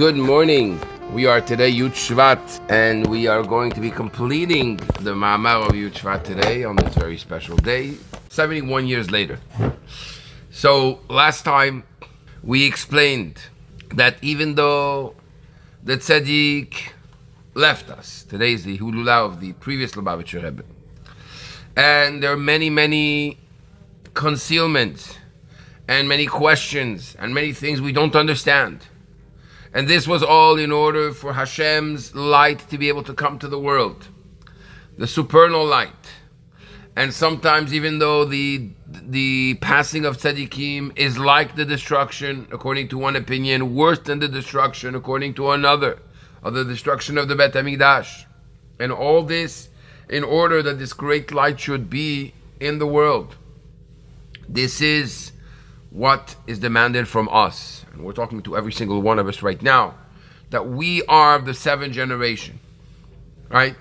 Good morning. We are today Yud Shvat, and we are going to be completing the Ma'amar of Yud Shvat today on this very special day, 71 years later. So, last time we explained that even though the Tzaddik left us, today is the Hilula of the previous Lubavitcher Rebbe, and there are many, many concealments and many questions and many things we don't understand. And this was all in order for Hashem's light to be able to come to the world, the supernal light. And sometimes, even though the the passing of tzaddikim is like the destruction, according to one opinion, worse than the destruction, according to another, of the destruction of the Bet Hamikdash, and all this in order that this great light should be in the world. This is what is demanded from us. And we're talking to every single one of us right now that we are the seventh generation. Right?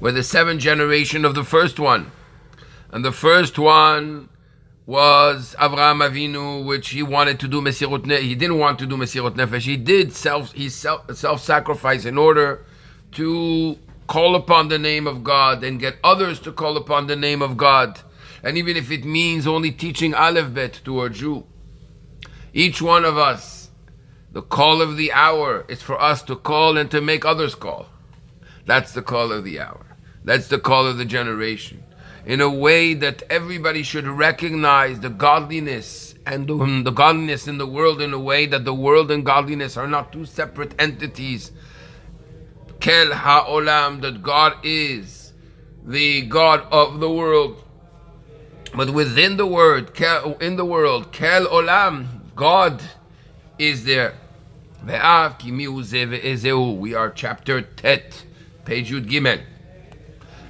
We're the seventh generation of the first one. And the first one was Avraham Avinu, which he wanted to do Mesirut Nefesh. He didn't want to do Mesirut Nefesh. He did self he self self sacrifice in order to call upon the name of God and get others to call upon the name of God and even if it means only teaching Aleph Bet to a Jew. Each one of us, the call of the hour is for us to call and to make others call. That's the call of the hour. That's the call of the generation. In a way that everybody should recognize the godliness and the, the godliness in the world in a way that the world and godliness are not two separate entities. Kel ha'olam, that God is the God of the world but within the word, in the world, Kel Olam, God is there. We are chapter Tet, page Yud Gimel.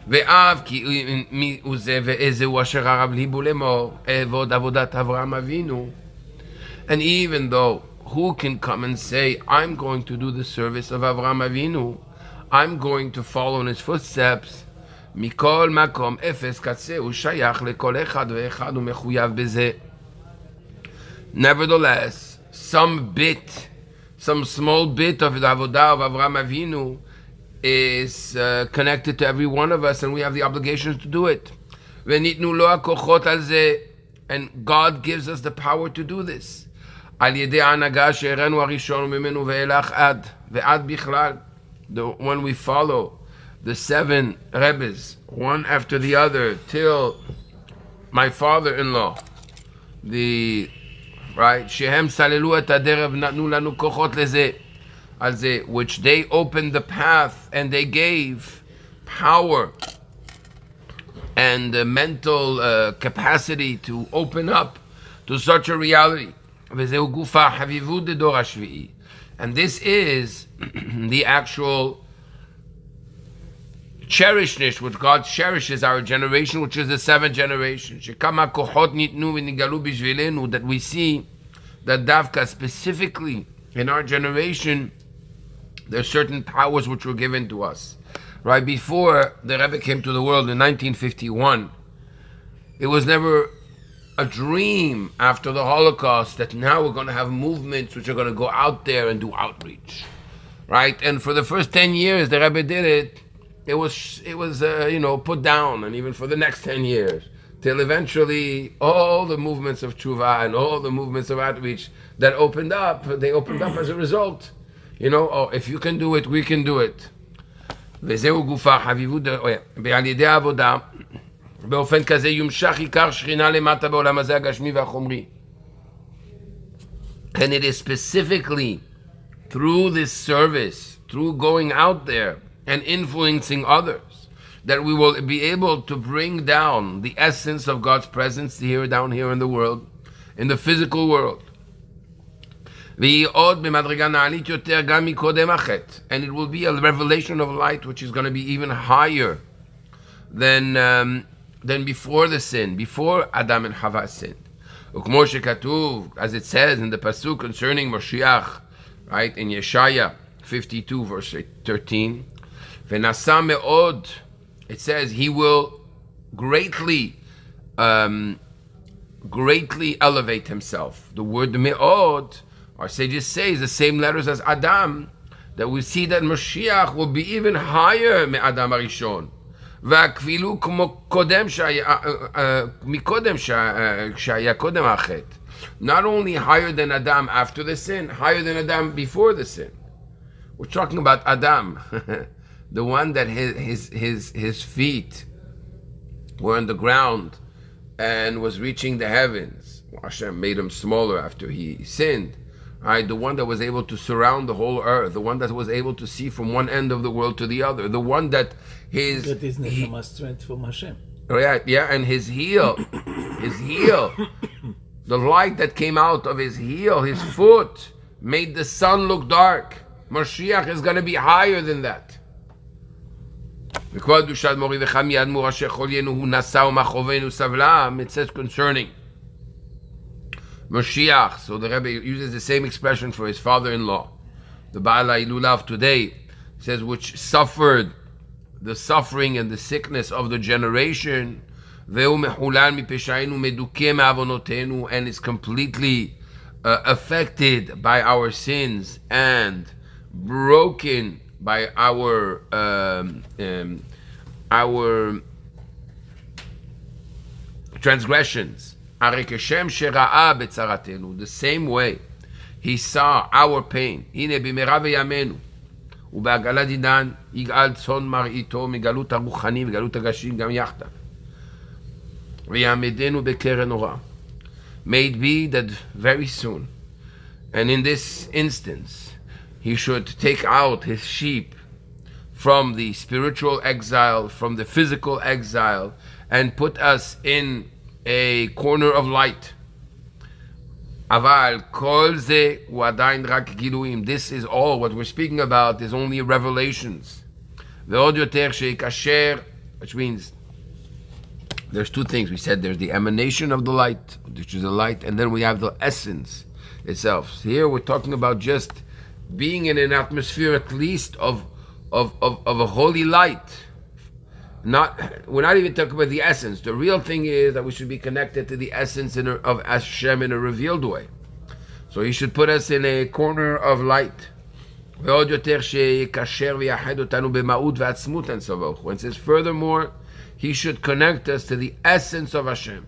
ואף כי מי הוא זה ואיזהו אשר הרב ליבו לאמור, אעבוד עבודת אברהם אבינו. And even though, who can come and say, I'm going to do the service of Avraham Avinu, I'm going to follow in his footsteps, מכל מקום אפס קצה הוא שייך לכל אחד ואחד ומחויב בזה. Nevertheless, some bit, some small bit of the avodah of Avraham Avinu is uh, connected to every one of us and we have the obligation to do it. וניתנו לו הכוחות על זה, and God gives us the power to do this. על ידי ההנהגה שהראינו הראשון ממנו ואילך עד, ועד בכלל. When we follow the seven Rebbes, one after the other, till my father-in-law, the right, which they opened the path and they gave power and the mental uh, capacity to open up to such a reality. And this is the actual cherishness, which God cherishes our generation, which is the seventh generation. That we see that Davka specifically in our generation, there are certain powers which were given to us. Right before the Rebbe came to the world in 1951, it was never a dream after the Holocaust that now we're going to have movements which are going to go out there and do outreach. Right? And for the first 10 years, the Rebbe did it it was it was uh, you know put down, and even for the next ten years, till eventually all the movements of tshuva and all the movements of outreach that opened up, they opened up as a result. You know, oh, if you can do it, we can do it. וזהו גופה חביבות, ועל ידי העבודה, באופן כזה יומשך עיקר שכינה למטה בעולם הזה הגשמי והחומרי. And it is specifically through this service, through going out there, and influencing others, that we will be able to bring down the essence of God's presence here, down here in the world, in the physical world. And it will be a revelation of light which is going to be even higher than, um, than before the sin, before Adam and Hava sinned. As it says in the Pasuk concerning Moshiach, right, in Yeshaya 52, verse 13, V'nasa me'od, it says he will greatly, um, greatly elevate himself. The word me'od our sages say is the same letters as Adam, that we see that Mashiach will be even higher than Adam Arishon. והכפילו כמו קודם שהיה, מקודם שהיה קודם החטא. Not only higher than Adam after the sin, higher than Adam before the sin. We're talking about Adam, the one that his, his, his, his feet were on the ground and was reaching the heavens. Hashem made him smaller after he sinned. Right, the one that was able to surround the whole earth, the one that was able to see from one end of the world to the other, the one that his that is he, strength from Hashem. Right, yeah, and his heel, his heel, the light that came out of his heel, his foot, made the sun look dark. Mashiach is going to be higher than that. It says concerning Mashiach. So the Rebbe uses the same expression for his father-in-law. The Baal Ilulav today says, which suffered the suffering and the sickness of the generation, and is completely uh, affected by our sins and broken by our um, um, our transgressions. The same way he saw our pain. הנה במהרה בימינו ובעגלת עידן יגאל צאן מרעיתו מגלות הרוחני וגלות הגשים גם יחדיו. ויעמדנו בקרן אורה. May it be that very soon, and in this instance, he should take out his sheep from the spiritual exile, from the physical exile, and put us in a corner of light. Aval kol ze uadain rak giluim. This is all what we're speaking about is only revelations. Ve'od yoter sheikasher, which means there's two things. We said there's the emanation of the light, which is the light, and then we have the essence itself. Here we're talking about just being in an atmosphere at least of of, of, of a holy light not we're not even talking about the essence. The real thing is that we should be connected to the essence a, of Hashem in a revealed way. So He should put us in a corner of light. It says furthermore, He should connect us to the essence of Hashem.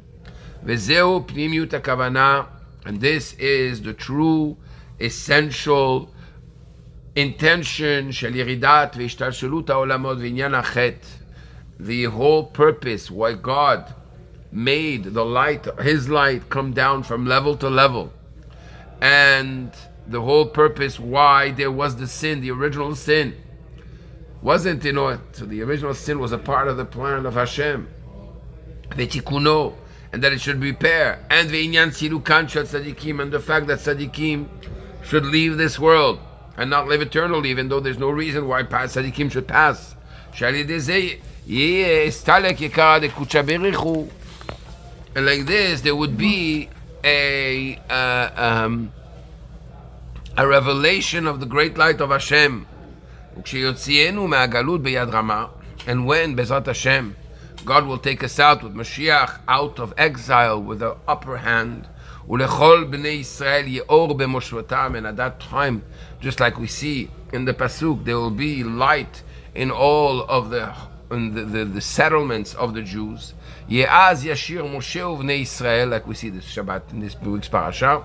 And this is the true, essential intention של ירידת והשתלשלות העולמות ועניין החטא the whole purpose why God made the light, His light, come down from level to level, and the whole purpose why there was the sin, the original sin, wasn't you know. So the original sin was a part of the plan of Hashem, v'tikuno, and that it should repair, and v'inyan silukan shel tzadikim, and the fact that tzadikim should leave this world and not live eternally, even though there's no reason why tzadikim should pass. And like this, there would be a uh, um, a revelation of the great light of Hashem. And when Bezat Hashem, God will take us out with Mashiach out of exile with the upper hand. And at that time, just like we see in the Pasuk, there will be light in all of the in the, the, the settlements of the Jews. Ye'az yashir Moshe uvnei Israel, like we see this Shabbat in this week's parasha.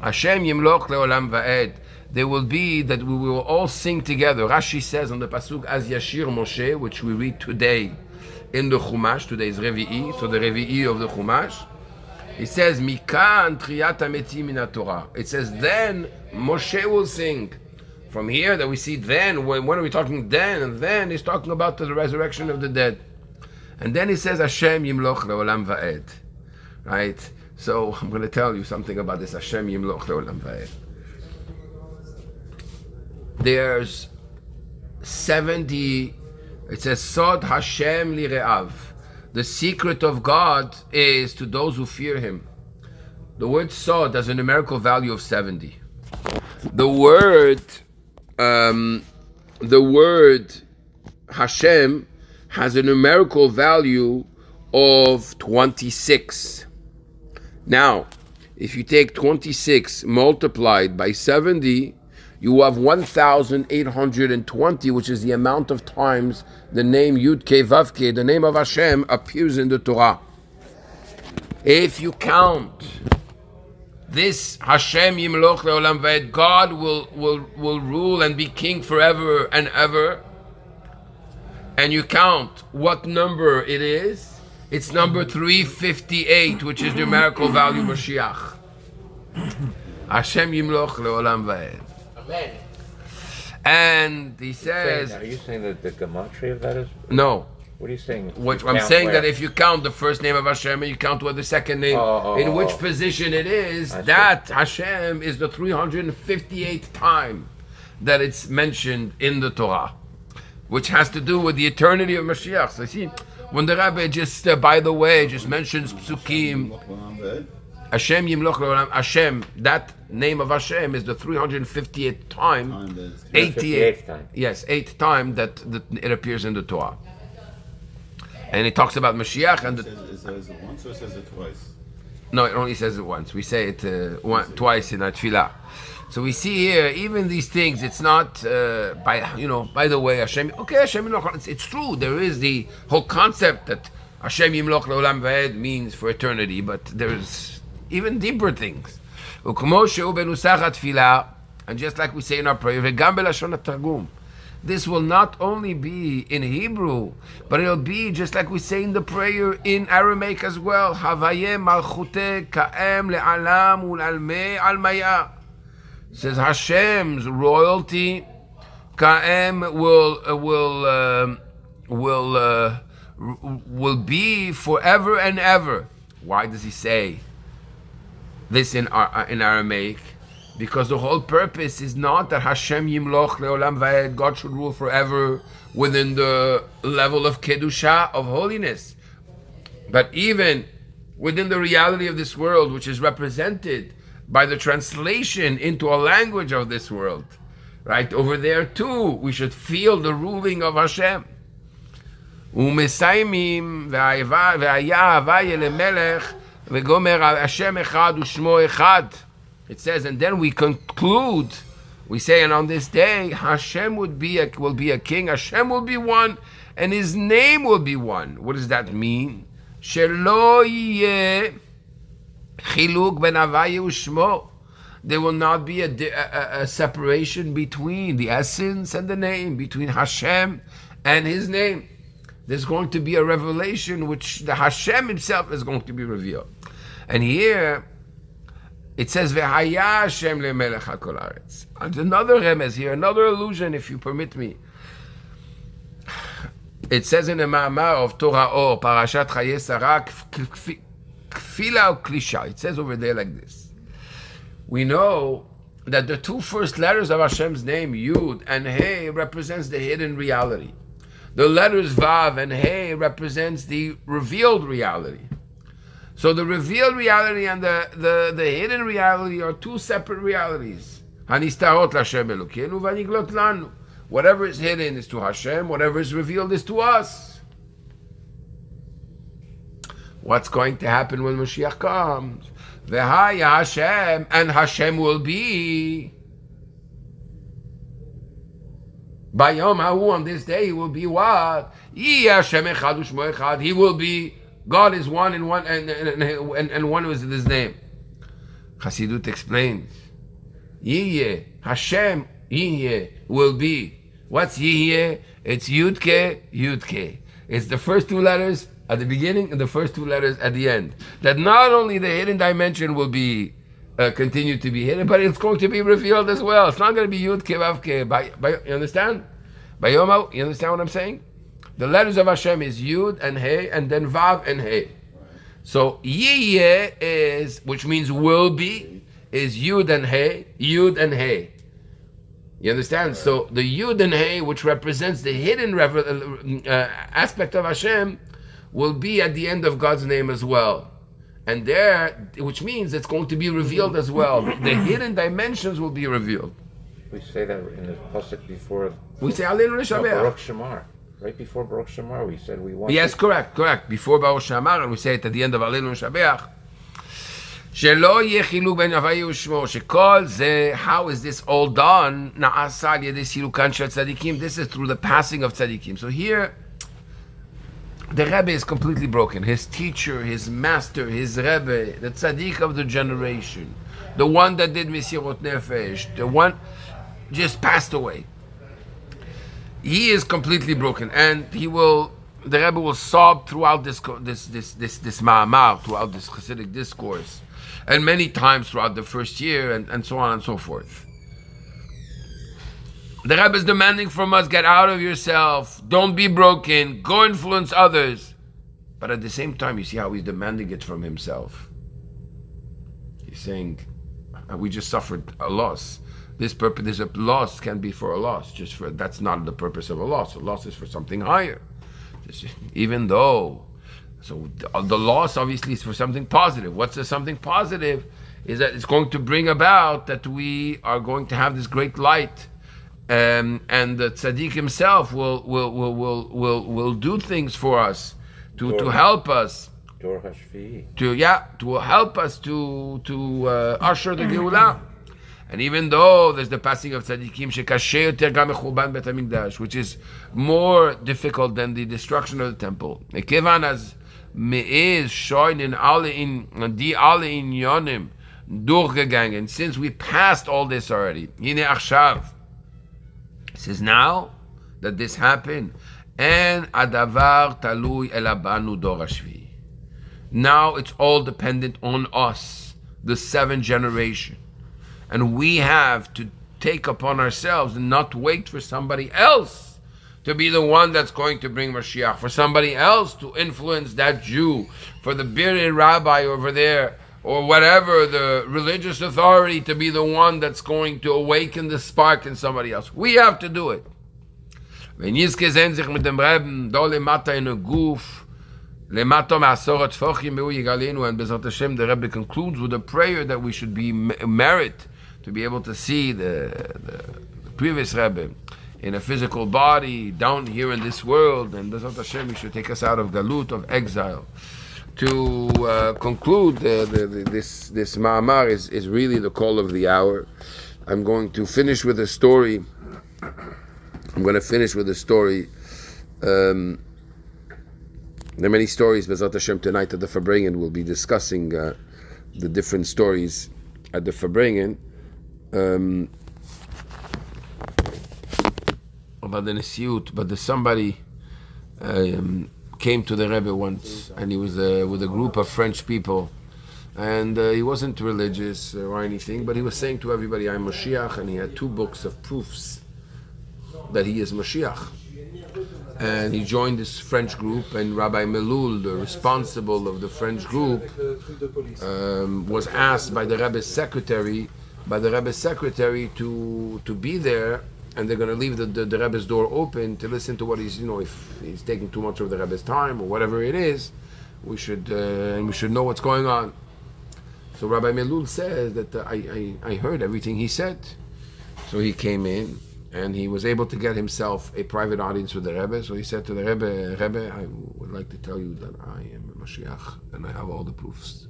Hashem yimloch leolam va'ed. There will be that we will all sing together. Rashi says on the pasuk as yashir Moshe, which we read today in the Chumash. Today is Revi'i, so the Revi'i of the Chumash. It says Mikan triyat ametim min Torah. It says then Moshe will sing from here that we see then, when, when are we talking then? And then he's talking about the resurrection of the dead. And then he says, Hashem yimloch leolam va'ed. Right? So I'm going to tell you something about this Hashem yimloch leolam va'ed. There's 70, it says, Sod Hashem lire'av. The secret of God is to those who fear Him. The word Sod has a numerical value of 70. The word um, the word Hashem has a numerical value of 26. Now, if you take 26 multiplied by 70, you have 1,820, which is the amount of times the name Yud Ke Vav Ke, the name of Hashem, appears in the Torah. If you count this Hashem Yimloch Leolam Vaed, God will, will, will rule and be king forever and ever, and you count what number it is, it's number 358, which is numerical value Mashiach. Hashem Yimloch Leolam Vaed. Amen. And he Saying- says, Are you saying that the gematria of that is? no. What are you saying? Which You I'm saying where? that if you count the first name of Hashem and you count what the second name, Oh, oh, in oh, which oh. position it is, I see. that Hashem is the 358th time that it's mentioned in the Torah, which has to do with the eternity of Mashiach. So see, when the Rabbi just, uh, by the way, just mentions Psukim, Hashem Yimloch Leolam, Hashem, that name of Hashem is the 358th time, Time 88th time. Yes, eighth time that, that it appears in the Torah. And it talks about Mashiach and It the, says, it says it once or it says it twice? no, it only says it once. We say it uh, one, twice in our tefillah. So we see here, even these things, it's not uh, by you know. By the way, Hashem. Okay, Hashem Yimloch. It's, it's true. There is the whole concept that Hashem Yimloch Leolam Vaed means for eternity, but there's even deeper things. וכמו שהוא בנוסח התפילה, and just like we say in our prayer, וגם בלשון התרגום. This will not only be in Hebrew, but it'll be just like we say in the prayer in Aramaic as well. Havaye malchute ka'em le'alam ul'alme almaya. Says Hashem's royalty, ka'em will uh, will um will uh, r- will be forever and ever. Why does he say this in Ar- in Aramaic? Because the whole purpose is not that Hashem Yimloch Leolam Vaed, God should rule forever within the level of Kedusha, of holiness. But even within the reality of this world, which is represented by the translation into a language of this world, right? Over there too, we should feel the ruling of Hashem. ומסיימים והאהבה- והיה הוויה למלך וגומר Hashem Echad Ushmo Echad. It says, and then we conclude, we say, and on this day, Hashem would be a, will be a king, Hashem will be one, and his name will be one. What does that mean? Shelo chiluk ben ushmo. There will not be a, a, a, separation between the essence and the name, between Hashem and his name. There's going to be a revelation which the Hashem himself is going to be revealed. And here it says, V'haya Hashem le'melech hakol haaretz." And another remez here, another illusion, if you permit me. It says in the Ma'amar of Torah Or, Parashat Chaye Sarah, kf- kfila or klisha. It says over there like this. We know that the two first letters of Hashem's name, Yud and He, represents the hidden reality. The letters Vav and He represents the revealed reality. So the revealed reality and the, the, the hidden reality are two separate realities. Whatever is hidden is to Hashem, whatever is revealed is to us. What's going to happen when Mashiach comes? V'haya Hashem, and Hashem will be. By Yom Hahu, on this day, he will be what? He will be, God is one and one, and, and, and, and one is his name. Chassidut explains. Yiyeh, Hashem, Yiyeh, will be. What's Yiyeh? It's Yudke, Yudke. It's the first two letters at the beginning and the first two letters at the end. That not only the hidden dimension will be uh, continue to be hidden, but it's going to be revealed as well. It's not going to be Yudke, Vavke. By, by, you understand? By Yoma, you understand what I'm saying? The letters of Hashem is Yud and He, and then Vav and He. So Yiyeh is, which means will be, is Yud and He, Yud and He. You understand? So the Yud and He, which represents the hidden rever- uh, aspect of Hashem, will be at the end of God's name as well. And there, which means it's going to be revealed as well. The hidden dimensions will be revealed. We say that in the pasuk before We say Aleinu no, L'Shabeach. Baruch Shemar right before Baruch Shamar, we said we want. Yes, to... correct, correct. Before Baruch Shamar, and we say it at the end of Alenu Shabeach. שלא יהיה חילוק בין הוויה ושמו, שכל זה, how is this all done, נעשה על ידי סילוקן של צדיקים, this is through the passing of צדיקים. So here, the Rebbe is completely broken. His teacher, his master, his Rebbe, the tzaddik of the generation, the one that did Mesirut Nefesh, the one just passed away. He is completely broken, and he will. The Rebbe will sob throughout this this this this this ma'amar, throughout this Hasidic discourse, and many times throughout the first year, and, and so on and so forth. The Rebbe is demanding from us: get out of yourself, don't be broken, go influence others. But at the same time, you see how he's demanding it from himself. He's saying, "Uh, "We just suffered a loss. This purpose, this loss can be for a loss. Just for that's not the purpose of a loss. A loss is for something higher. Just, even though, so the, the loss obviously is for something positive. What's the something positive? Is that it's going to bring about that we are going to have this great light um, and the tzaddik himself will will will will will, will do things for us to, to help us to yeah to help us to to uh, usher the Geulah. And even though there's the passing of tzaddikim shekashe yoter gam mechurban bet hamikdash, which is more difficult than the destruction of the temple. Kevan as meiz shoin in alle in die alle inyonim durchgegangen. Since we passed all this already, hine achshav. Says now that this happened, and adavar talui elabanu dor. Now it's all dependent on us, the seventh generation. And we have to take upon ourselves and not wait for somebody else to be the one that's going to bring Mashiach, for somebody else to influence that Jew, for the bearded rabbi over there, or whatever, the religious authority to be the one that's going to awaken the spark in somebody else. We have to do it. Mit dem guf, yigalenu, and Bezrat Hashem, the Rebbe concludes with a prayer that we should be me- merit to be able to see the, the, the previous Rebbe in a physical body down here in this world, and Bezrat Hashem, He should take us out of galut, of exile. To uh, conclude, uh, the, the, this this ma'amar is, is really the call of the hour. I'm going to finish with a story. I'm going to finish with a story. Um, there are many stories, Bezat Hashem, tonight at the Farbrengen. We'll be discussing uh, the different stories at the Farbrengen. Um, about the Nesiut, but there's somebody um, came to the Rebbe once, and he was uh, with a group of French people, and uh, he wasn't religious or anything, but he was saying to everybody, "I'm Mashiach," and he had two books of proofs that he is Mashiach and he joined this French group. And Rabbi Melul, the responsible of the French group, um, was asked by the Rebbe's secretary, by the Rebbe's secretary to to be there, and they're going to leave the, the, the Rebbe's door open to listen to what he's, you know, if he's taking too much of the Rebbe's time or whatever it is, we should uh, and we should know what's going on. So Rabbi Melul says that uh, I, I I heard everything he said, so he came in and he was able to get himself a private audience with the Rebbe. So he said to the Rebbe, Rebbe, I would like to tell you that I am a Mashiach and I have all the proofs.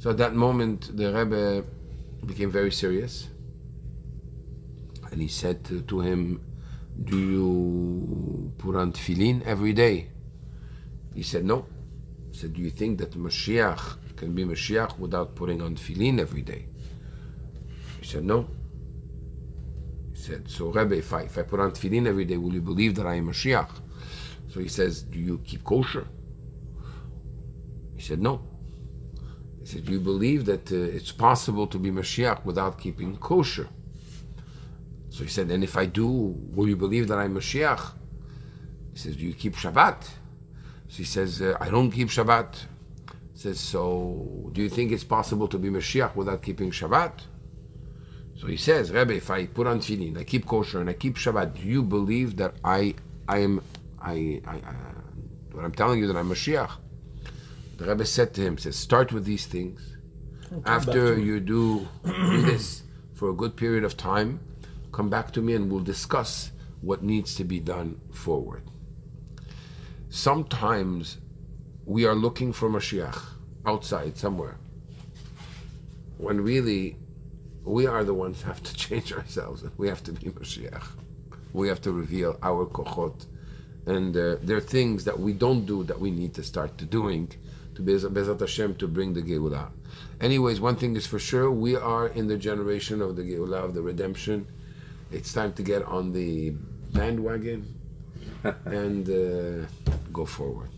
So at that moment, the Rebbe became very serious. And he said to, to him, Do you put on tefillin every day? He said, No. He said, Do you think that Mashiach can be Mashiach without putting on tefillin every day? He said, No. He said, So, Rebbe, if I, if I put on tefillin every day, will you believe that I am Mashiach? So he says, Do you keep kosher? He said, No. He said, you believe that uh, it's possible to be Mashiach without keeping kosher? So he said, And if I do, will you believe that I'm Mashiach? He says, Do you keep Shabbat? So he says, uh, I don't keep Shabbat. He says, So do you think it's possible to be Mashiach without keeping Shabbat? So he says, Rebbe, if I put on tefillin, I keep kosher, and I keep Shabbat, do you believe that I, I am, I, I, I what I'm telling you that I'm Mashiach? The Rebbe said to him, says, start with these things. After you do, do this for a good period of time, come back to me and we'll discuss what needs to be done forward. Sometimes we are looking for Mashiach outside somewhere. when really we are the ones who have to change ourselves. We have to be Mashiach. We have to reveal our kochot. And uh, there are things that we don't do that we need to start to doing to Bez- Bezat Hashem to bring the Geulah. Anyways, one thing is for sure, we are in the generation of the Geulah, of the redemption. It's time to get on the bandwagon and uh, go forward.